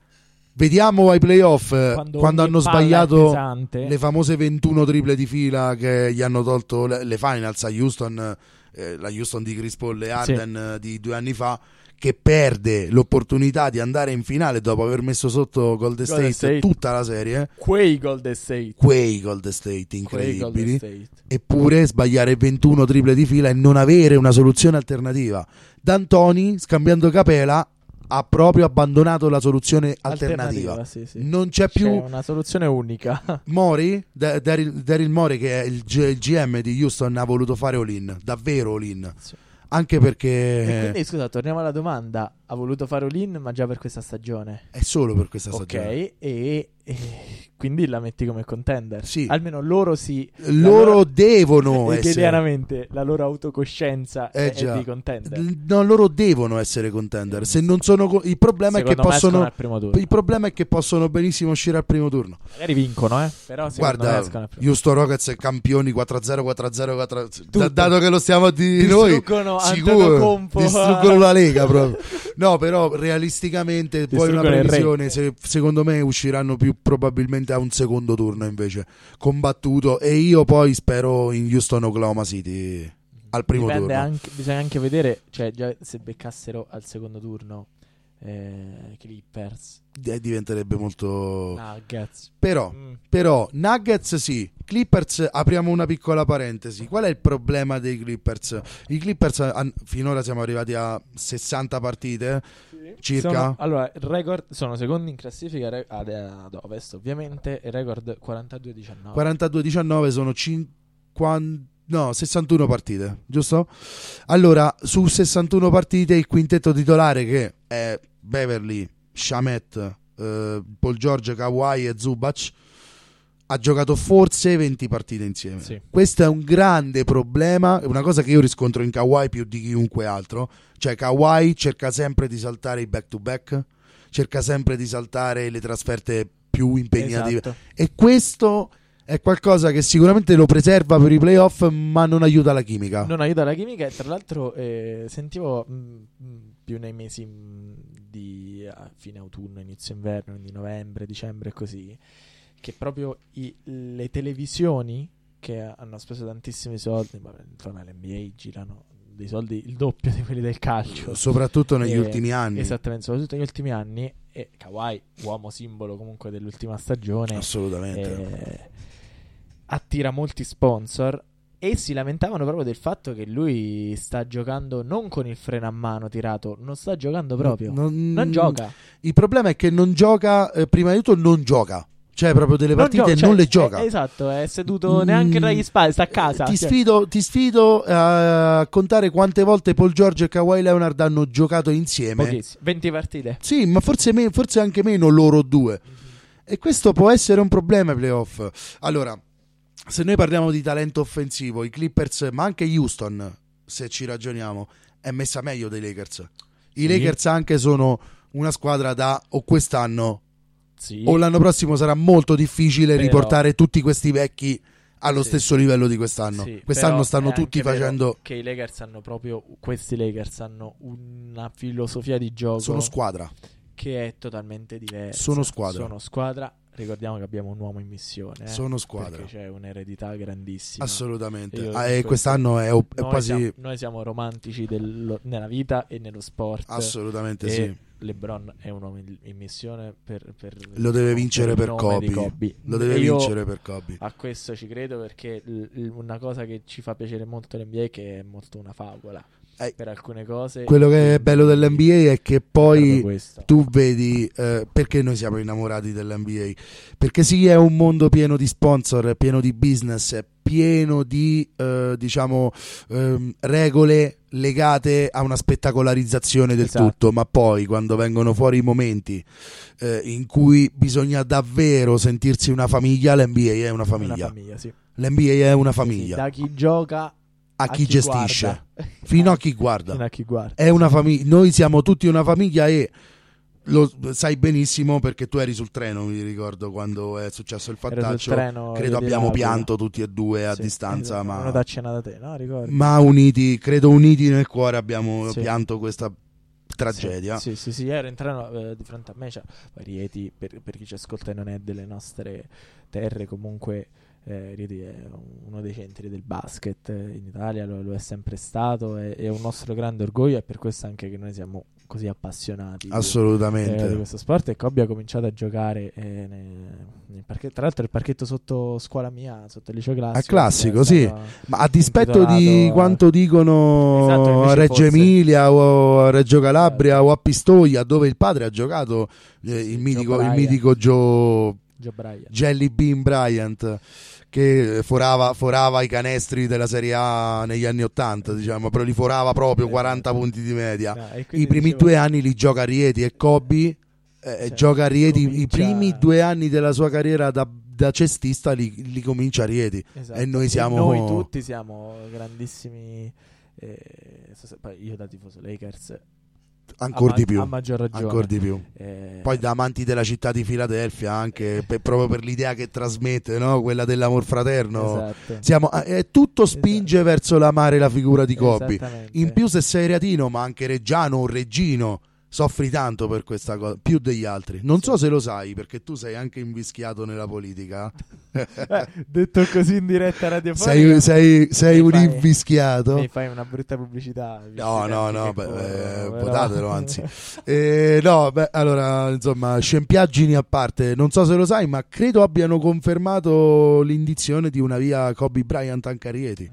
Vediamo ai playoff eh, quando, quando, hanno sbagliato le famose 21 triple di fila che gli hanno tolto le, le finals a Houston, eh, la Houston di Chris Paul e Harden eh, di due anni fa, che perde l'opportunità di andare in finale dopo aver messo sotto Golden State, Golden State. tutta la serie. quei Golden State Quei Golden State incredibili. Golden State Eppure sbagliare 21 triple di fila e non avere una soluzione alternativa. D'Antoni, scambiando capela, ha proprio abbandonato la soluzione alternativa. sì, sì. Non c'è più C'è una soluzione unica Mori, Da- Daryl, Daryl Mori, che è il, G- il GM di Houston, ha voluto fare all-in, davvero all-in. Sì. Anche E perché quindi scusa, torniamo alla domanda. Ha voluto fare all-in, ma già per questa stagione. è solo per questa Ok, stagione. e, e quindi la metti come contender. Sì. Almeno loro sì. Loro loro- devono essere Quotidianamente la loro autocoscienza Eh è, è di contender. No, loro devono essere contender. Se non sono il problema è che possono il problema è che possono benissimo uscire al primo turno. Magari vincono, eh. Però me Guarda, escono al primo Houston Rockets è campioni 4-0 4-0 4 Tutto. dato che lo stiamo a dire noi Distruggono sicuro distruggono la Lega proprio. No, però realisticamente poi una previsione se- secondo me usciranno più probabilmente a un secondo turno invece combattuto e io poi spero in Houston Oklahoma City al primo Dipende turno. anche, bisogna anche vedere, cioè già se beccassero al secondo turno eh, Clippers, Eh, diventerebbe molto Nuggets. però Mm. Però Nuggets sì, Clippers apriamo una piccola parentesi. Qual è il problema dei Clippers? I Clippers han- finora siamo arrivati a 60 partite circa. Sono, allora, il record sono secondi in classifica re- ad, ad ovest, ovviamente, il record 42-19. 42-19 sono 50 No, 61 partite, giusto? Allora, su 61 partite il quintetto titolare che è Beverly, Shamet, eh, Paul George, Kawhi e Zubac ha giocato forse 20 partite insieme. Sì. Questo è un grande problema, è una cosa che io riscontro in Kawhi più di chiunque altro. Cioè Kawhi cerca sempre di saltare i back to back, cerca sempre di saltare le trasferte più impegnative Esatto. e questo è qualcosa che sicuramente lo preserva per i playoff, ma non aiuta la chimica. Non aiuta la chimica e tra l'altro eh, sentivo mh, mh, più nei mesi mh, di a fine autunno, inizio inverno, quindi novembre, dicembre e così, che proprio i- le televisioni che hanno speso tantissimi soldi, vabbè, insomma l'NBA girano dei soldi il doppio di quelli del calcio. Soprattutto negli Eh, ultimi anni. Esattamente, soprattutto negli ultimi anni e Kawhi, uomo simbolo comunque dell'ultima stagione, Assolutamente. eh, attira molti sponsor e si lamentavano proprio del fatto che lui sta giocando non con il freno a mano tirato, non sta giocando proprio. Non, Non gioca. Il problema è che non gioca, eh, prima di tutto non gioca. Cioè, proprio delle Non partite gioca, non cioè, le gioca. è- esatto, è seduto Mm, neanche dagli spalle, sta a casa. Ti cioè. sfido, ti sfido a contare quante volte Paul George e Kawhi Leonard hanno giocato insieme. Pochissimo. 20 partite. Sì, ma forse, me- forse anche meno loro due. E questo può essere un problema ai playoff. Allora, se noi parliamo di talento offensivo, i Clippers, ma anche Houston, se ci ragioniamo, è messa meglio dei Lakers. I Sì. Lakers anche sono una squadra da o quest'anno Sì. o l'anno prossimo sarà molto difficile Però- riportare tutti questi vecchi allo Sì. stesso livello di quest'anno. Quest'anno stanno tutti facendo che i Lakers hanno proprio questi Lakers hanno una filosofia di gioco sono squadra. che è totalmente diversa. Sono squadra. Sono squadra. Ricordiamo che abbiamo un uomo in missione. eh, Sono squadra. Perché c'è un'eredità grandissima. Assolutamente. Ah, e quest'anno è, è Noi, quasi siamo, noi siamo romantici del- nella vita e nello sport. assolutamente sì. LeBron è un uomo in, missione per, per- Lo deve vincere per di Kobe. Kobe. Lo deve io vincere per Kobe. A questo ci credo perché l- l- una cosa che ci fa piacere molto l'NBA è che è molto una favola Eh, per alcune cose. Quello che è bello dell'NBA è che poi tu vedi eh, perché noi siamo innamorati dell'NBA. Perché sì, è un mondo pieno di sponsor, pieno di business, pieno di eh, diciamo ehm, regole legate a una spettacolarizzazione del Esatto. tutto, ma poi quando vengono fuori i momenti eh, in cui bisogna davvero sentirsi una famiglia, l'NBA è una famiglia. Una famiglia, sì. L'NBA è una Sì, famiglia. da chi gioca a chi, gestisce, guarda. fino a chi guarda. Fino a chi guarda. È una famiglia. Noi siamo tutti una famiglia e lo sai benissimo perché tu eri sul treno, mi ricordo quando è successo il fattaccio. treno Credo abbiamo pianto tutti e due a Sì, distanza, esatto, ma, da cena da te, no? Ma uniti, credo uniti nel cuore abbiamo Sì. pianto questa tragedia. Sì, sì, sì, ero in treno eh, di fronte a me. Cioè, Rieti, per, per chi ci ascolta e non è delle nostre terre, comunque eh, Rieti è uno dei centri del basket eh, in Italia, lo, lo è sempre stato, è, è un nostro grande orgoglio e per questo anche che noi siamo così appassionati di- Assolutamente. eh, di questo sport e Kobe ha cominciato a giocare eh, nel- nel parchetto- tra l'altro il parchetto sotto scuola mia, sotto il liceo classico. A classico, è sì. Ma a dispetto di quanto dicono Esatto, a Reggio forse- Emilia o a Reggio Calabria o a Pistoia, dove il padre ha giocato eh, il, mitico, il mitico Joe Bryant. Jelly Bean Bryant che forava, forava i canestri della Serie A negli anni 80, diciamo, però li forava proprio 40 punti di media. No, e quindi I primi dicevo- due anni li gioca a Rieti e Kobe eh, Cioè, gioca a Rieti. I comincia- primi due anni della sua carriera da, da cestista li, li comincia a Rieti. Esatto. E noi siamo- noi tutti siamo grandissimi. eh, io da tifoso Lakers Ancora a di ma- più. a maggior ragione. Ancora di più. Eh, Poi da amanti della città di Filadelfia, anche per- proprio per l'idea che trasmette, no? quella dell'amor fraterno. esatto. Siamo, eh, tutto spinge Esatto. verso l'amare la figura di Kobe. Esattamente. In più, se sei reatino, ma anche reggiano o reggino, soffri tanto per questa cosa, più degli altri. Non so se lo sai, perché tu sei anche invischiato nella politica. Eh, detto così in diretta radiofonica sei, sei, sei un fai- invischiato. mi fai una brutta pubblicità No, no, no, beh, corrono, eh, votatelo anzi. Eh, no, beh, allora, insomma, scempiaggini a parte, non so se lo sai, ma credo abbiano confermato l'indizione di una via Kobe Bryant anche a Rieti,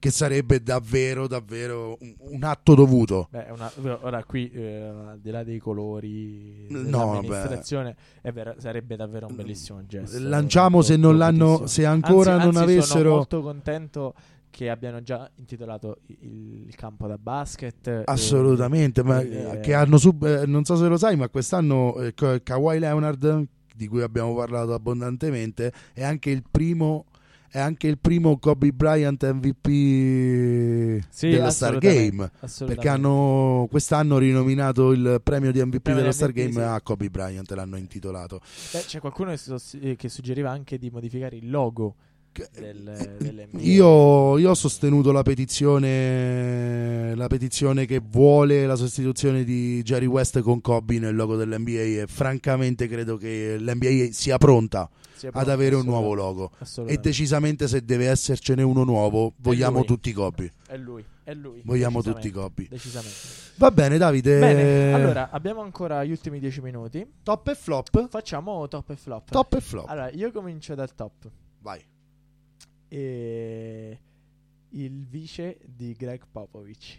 che sarebbe davvero, davvero un, un atto dovuto. Beh, una- ora qui, eh, al di là dei colori No, dell'amministrazione, è vero, sarebbe davvero un bellissimo gesto. Lanciamo se non l'hanno, se ancora Anzi- non anzi, Sono avessero... molto contento che abbiano già intitolato il, campo da basket. eh, Assolutamente, ma eh, eh, che hanno sub- eh, non so se lo sai, ma quest'anno eh, Ka- Kawhi Leonard, di cui abbiamo parlato abbondantemente, è anche il primo è anche il primo Kobe Bryant MVP Sì, dello Star Game. Perché hanno quest'anno rinominato il premio di MVP Premio dello di Star MVP, Game sì. a Kobe Bryant, l'hanno intitolato. Beh, c'è qualcuno che, eh, che suggeriva anche di modificare il logo del, dell'NBA. Io, io ho sostenuto la petizione, la petizione che vuole la sostituzione di Jerry West con Kobe nel logo dell'NBA e francamente credo che l'NBA sia pronta Sì, ad pronto, avere un nuovo logo e decisamente se deve essercene uno nuovo vogliamo tutti Kobe. È lui, è lui. Vogliamo tutti Kobe. Decisamente. Va bene Davide, Bene, allora abbiamo ancora gli ultimi dieci minuti. top e flop? Facciamo top e flop. Top e flop. Allora, io comincio dal top. Vai. E il vice di Greg Popovich.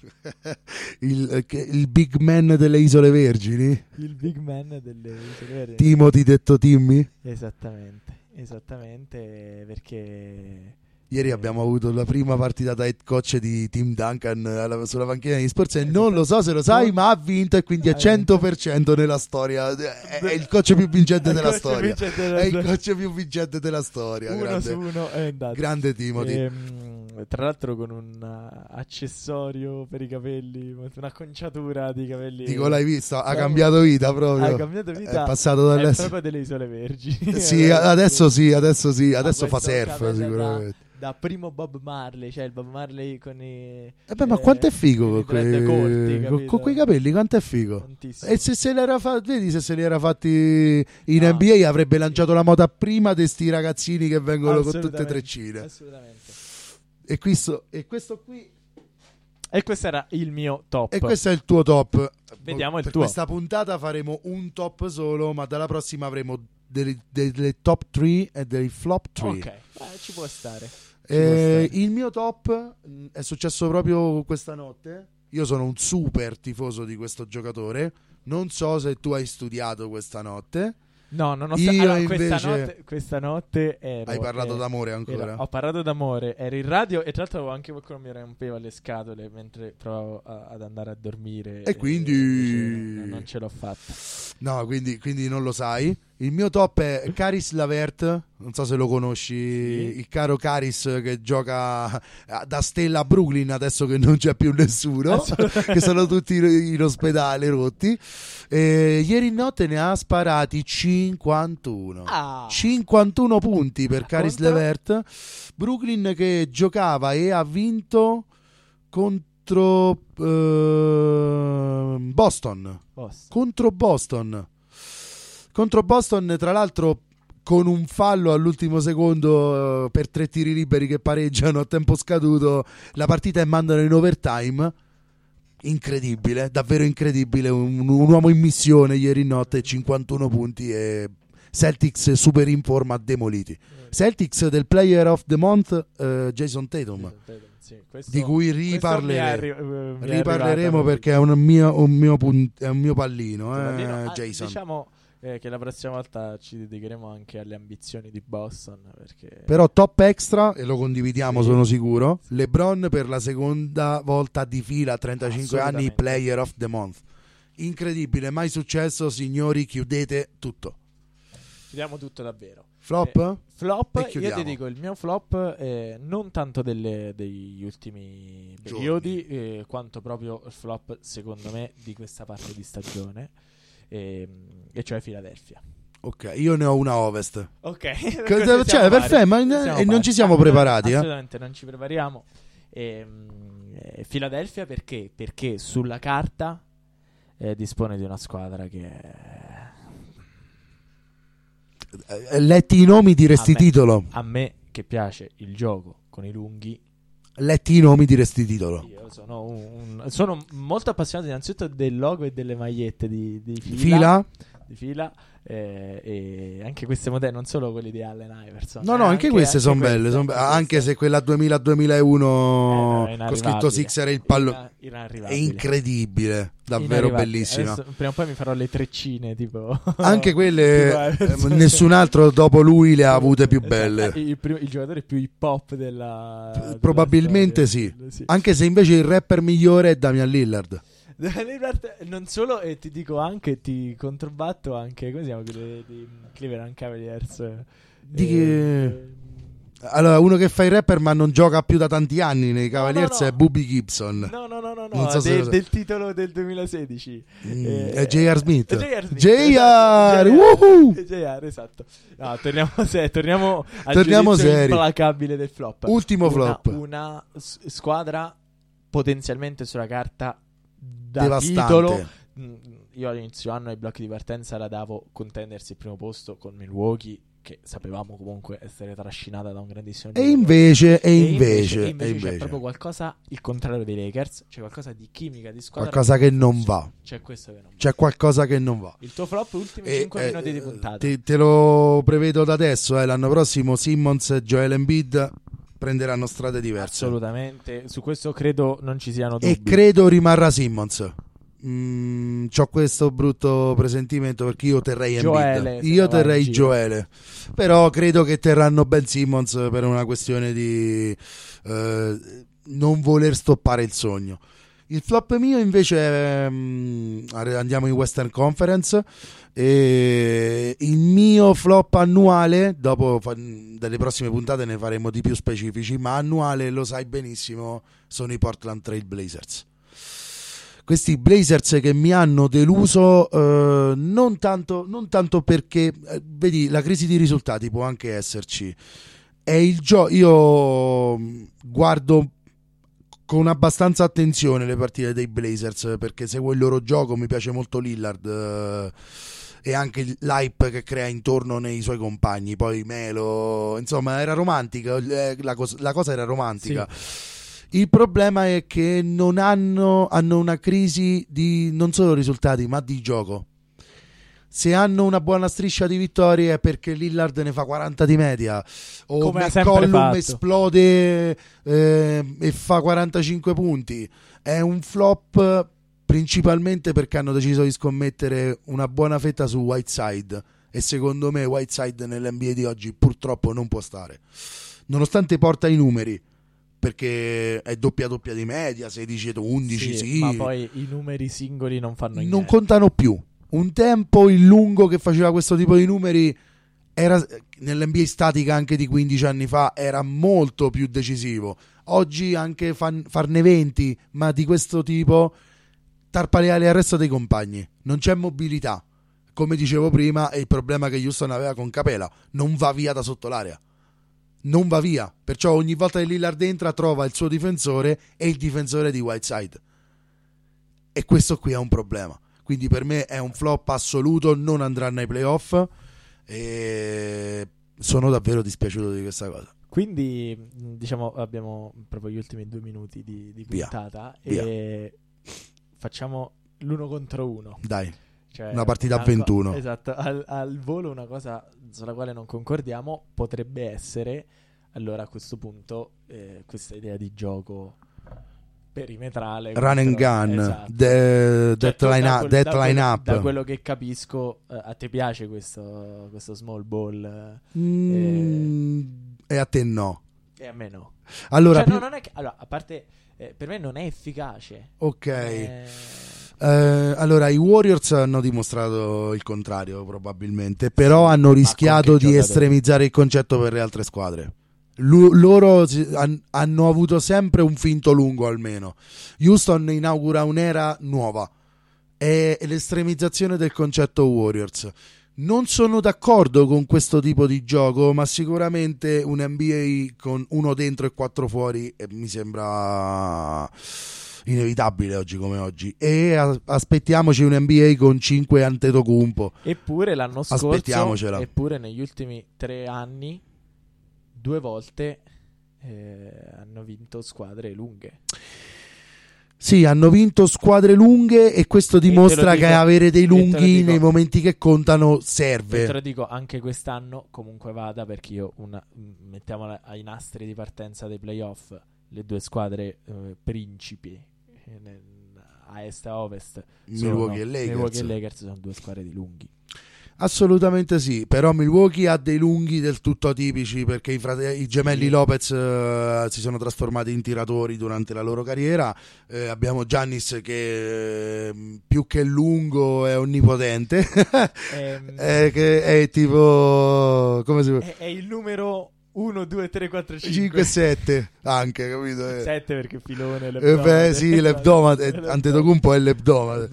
il, eh, il big man delle Isole Vergini? Il big man delle Isole Verdi. Timothy detto Timmy? Esattamente, esattamente perché Ieri abbiamo avuto la prima partita da head coach di Tim Duncan alla- sulla panchina degli Spurs e non lo so se lo sai, ma ha vinto e quindi è Ha vinto. 100% nella storia. È è il coach più vincente della storia. È il coach più vincente della storia. uno Grande, su uno è andato. grande Timothy. Ehm, tra l'altro con un uh, accessorio per i capelli, un'acconciatura di capelli. Dico, l'hai visto? Ha Proprio- cambiato vita proprio. Ha cambiato vita. È passato È dall'essere. proprio delle isole vergini. Sì, adesso sì, adesso sì, adesso fa questo surf capello da- sicuramente. Da primo Bob Marley, cioè il Bob Marley con i. Eh beh, ma quanto è figo con quei, corti, con- quei capelli, quanto è figo. Tantissimo. E se se l'era fa- vedi se se li era fatti in No. NBA avrebbe lanciato la moda prima di sti ragazzini che vengono con tutte Assolutamente, treccine. Assolutamente. E questo, e questo qui E questo era il mio top. e questo è il tuo top. Vediamo il per tuo. questa puntata faremo un top solo, ma dalla prossima avremo delle, delle top 3 e dei flop 3. Ok, eh, ci può stare. Eh, il mio top mh, è successo proprio questa notte. Io sono un super tifoso di questo giocatore. Non so se tu hai studiato questa notte. No, non ho Io allora, questa, invece- notte, questa notte ero, Hai parlato eh, d'amore ancora. Era- ho parlato d'amore, ero in radio e tra l'altro avevo anche qualcuno mi rompeva le scatole mentre provavo a- ad andare a dormire. E quindi- invece non, non ce l'ho fatta. No, quindi, quindi non lo sai. Il mio top è Caris Lavert. Non so se lo conosci, Sì. il caro Caris che gioca da stella a Brooklyn adesso che non c'è più nessuno, che sono tutti in ospedale rotti. E ieri notte ne ha sparati 51. Ah, 51 punti per Caris? Levert. Brooklyn che giocava e ha vinto contro eh, Boston. Boss. Contro Boston. Contro Boston, tra l'altro, con un fallo all'ultimo secondo eh, per tre tiri liberi che pareggiano a tempo scaduto, la partita è mandano in overtime. Incredibile, davvero incredibile. Un, un uomo in missione ieri notte, 51 punti e Celtics super in forma, demoliti. Celtics del Player of the Month, eh, Jason Tatum, Sì, questo- di cui eh, riparleremo arrivata perché è un mio, un mio, punt- è un mio pallino, Pallino. eh, Ah, Jason. Diciamo eh, che la prossima volta ci dedicheremo anche alle ambizioni di Boston. Perché... Però top extra, e lo condividiamo Sì. sono sicuro, LeBron per la seconda volta di fila a 35 anni. Player of the Month. Incredibile, mai successo, signori, chiudete tutto. Chiudiamo tutto davvero. Flop? Eh, Flop, io ti dico il mio flop eh, non tanto delle- degli ultimi Giorni. periodi, eh, quanto proprio il flop, secondo me, di questa parte di stagione, ehm, e cioè Philadelphia. Ok, io ne ho una ovest. Ok, Cosa- cioè, perfetto, ma e non ci siamo preparati, eh? Assolutamente, non ci prepariamo. Ehm, eh, Philadelphia perché? Perché sulla carta eh, dispone di una squadra che è- Eh, Letti i nomi diresti A me. titolo. a me che piace il gioco con i lunghi Letti i nomi diresti titolo. Io sono, un- sono molto appassionato innanzitutto del logo e delle magliette di, di fila, Fila? Di fila, eh, e anche queste modelle, non solo quelli di Allen Iverson. No, eh, no, anche, queste sono belle. son be- anche anche se quella 2000-2001 Eh, no, con scritto inarrivabile. Sixer e il pallone. È incredibile, davvero bellissima. Adesso, prima o poi mi farò le treccine, tipo... Anche quelle, tipo eh, nessun altro dopo lui le ha avute più Esatto, belle. Il, primo- il giocatore più hip hop della... della Probabilmente storia. sì. Anche se invece il rapper migliore è Damian Lillard. Non solo, e ti dico anche, ti controbatto anche, come si chiama quello di Cleveland Cavaliers? Di Eh, Allora, uno che fa il rapper ma non gioca più da tanti anni nei Cavaliers no, no. è Booby Gibson. No, no, no, no, no so del, del titolo del 2016. Mm, Eh, è J.R. Smith. J.R. Smith, J.R. esatto, woohoo! J.R., esatto. No, torniamo, se, torniamo al Torniamo seri. implacabile del flop. Ultimo Una- flop. Una squadra potenzialmente sulla carta da Devastante. titolo. Mm, Io all'inizio anno ai blocchi di partenza la davo contendersi il primo posto con Milwaukee, che sapevamo comunque essere trascinata da un grandissimo E invece, e E invece, e e invece c'è invece, proprio qualcosa, il contrario dei Lakers, c'è qualcosa di chimica, di squadra. qualcosa che non va. C'è questo che non va. C'è qualcosa che non va. Il tuo flop, ultimi E, 5 eh, minuti di puntata. Te, te lo prevedo da adesso. eh, l'anno prossimo Simmons e Joel Embiid prenderanno strade diverse. Assolutamente, su questo credo non ci siano dubbi. E credo rimarrà Simmons. Mm, ho questo brutto presentimento perché io terrei Joele, Io terrei. Joele. Però credo che terranno Ben Simmons per una questione di eh, non voler stoppare il sogno. Il flop mio invece è mm, andiamo in Western Conference e il mio flop annuale, dopo dalle prossime puntate ne faremo di più specifici, ma annuale lo sai benissimo, sono i Portland Trail Blazers. Questi Blazers che mi hanno deluso eh, non, tanto, non tanto perché, eh, vedi, la crisi di risultati può anche esserci. È il gioco. Io mm, guardo con abbastanza attenzione le partite dei Blazers perché seguo il loro gioco, mi piace molto Lillard eh, e anche l'hype che crea intorno nei suoi compagni. Poi Melo, insomma, era romantica, eh, la, cos- la cosa era romantica. Il problema è che non hanno, hanno una crisi di non solo risultati, ma di gioco. Se hanno una buona striscia di vittorie è perché Lillard ne fa 40 di media o Come McCollum esplode eh, e fa 45 punti. È un flop principalmente perché hanno deciso di scommettere una buona fetta su Whiteside e secondo me Whiteside nell'NBA di oggi purtroppo non può stare. Nonostante porta i numeri perché è doppia doppia di media, 16 11, sì, Ma poi i numeri singoli non fanno non niente. contano più. Un tempo il lungo che faceva questo tipo di numeri era nell'NBA statica anche di 15 anni fa era molto più decisivo. Oggi anche fan- farne 20, ma di questo tipo tarpaleare al resto dei compagni. Non c'è mobilità. Come dicevo prima, è il problema che Houston aveva con Capela, non va via da sotto l'area. Non va via, perciò ogni volta che Lillard entra trova il suo difensore e il difensore di Whiteside. E questo qui è un problema. Quindi per me è un flop assoluto, non andranno ai playoff e sono davvero dispiaciuto di questa cosa. Quindi, diciamo, abbiamo proprio gli ultimi due minuti di, di Via. puntata Via. e facciamo l'uno contro uno. Dai, Cioè, Una partita a co- 21. esatto, al, al volo una cosa sulla quale non concordiamo potrebbe essere, allora a questo punto, eh, questa idea di gioco perimetrale. Run and gun, esatto. de- Cioè, death tu da line up, da quello- che capisco, eh, a te piace questo, questo small ball? Mm, e a te no. eh, E a me no. Allora, Cioè, no, non è che, allora, a parte, eh, per me non è efficace. ok. Eh, Eh, allora, i Warriors hanno dimostrato il contrario, probabilmente, però hanno rischiato di estremizzare il concetto per le altre squadre. Lu- loro han- hanno avuto sempre un finto lungo almeno. Houston inaugura un'era nuova. È l'estremizzazione del concetto Warriors. Non sono d'accordo con questo tipo di gioco, ma sicuramente un NBA con uno dentro e quattro fuori eh, mi sembra inevitabile oggi come oggi. E a- aspettiamoci un NBA con 5 Antetokounmpo. Eppure l'anno scorso, eppure negli ultimi tre anni, due volte eh, hanno vinto squadre lunghe. Sì, hanno vinto squadre lunghe e questo dimostra dico- che avere dei e lunghi dico- nei momenti che contano E te lo serve. dico anche quest'anno, comunque vada, perché io una, m- mettiamola ai nastri di partenza dei playoff, le due squadre eh, principi eh, a est e a ovest Milwaukee e Lakers. Milwaukee e Lakers sono due squadre di lunghi. Assolutamente sì, però Milwaukee ha dei lunghi del tutto atipici perché i, frate- i gemelli. Lopez eh, si sono trasformati in tiratori durante la loro carriera. Eh, abbiamo Giannis che eh, più che lungo è onnipotente, Ehm, Eh, che è tipo come si è, è il numero 1, 2, 3, 4, 5. 5-7 anche, capito? Eh. 7 perché filone Eh, l'ebdomade. beh, sì, l'ebdomade, Antetokounmpo è l'ebdomade.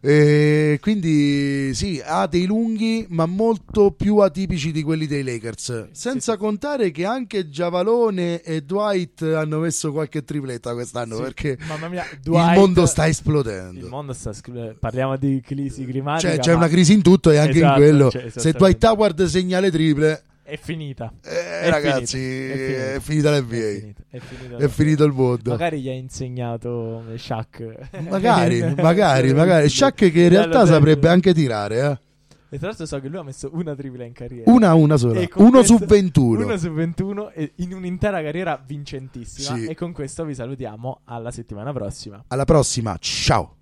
E quindi sì, ha dei lunghi, ma molto più atipici di quelli dei Lakers. Senza sì. contare che anche Giavalone e Dwight hanno messo qualche tripletta quest'anno Sì, perché mia, il Dwight- mondo sta esplodendo. Il mondo sta parliamo di crisi climatica. Cioè, c'è ma una crisi in tutto e anche Esatto, in quello. cioè, Se. Dwight Howard segna le triple, È finita. eh, È ragazzi, finita, è finita. è finita l'NBA. È finita, è finita È finito il mondo. Magari gli ha insegnato Shaq. Magari, magari, magari. Shaq che in realtà saprebbe anche tirare, eh. E tra l'altro so che lui ha messo una tripla in carriera. Una, una sola. Uno questo- su 21. Uno su 21 e in un'intera carriera vincentissima. Sì. E con questo vi salutiamo alla settimana prossima. Alla prossima, ciao.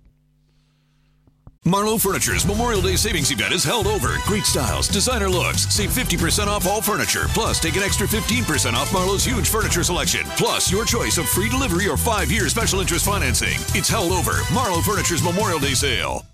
Marlowe Furniture's Memorial Day savings event is held over. Great styles, designer looks. Save 50% off all furniture. Plus, take an extra 15% off Marlowe's huge furniture selection. Plus, your choice of free delivery or five year special interest financing. It's held over. Marlowe Furniture's Memorial Day sale.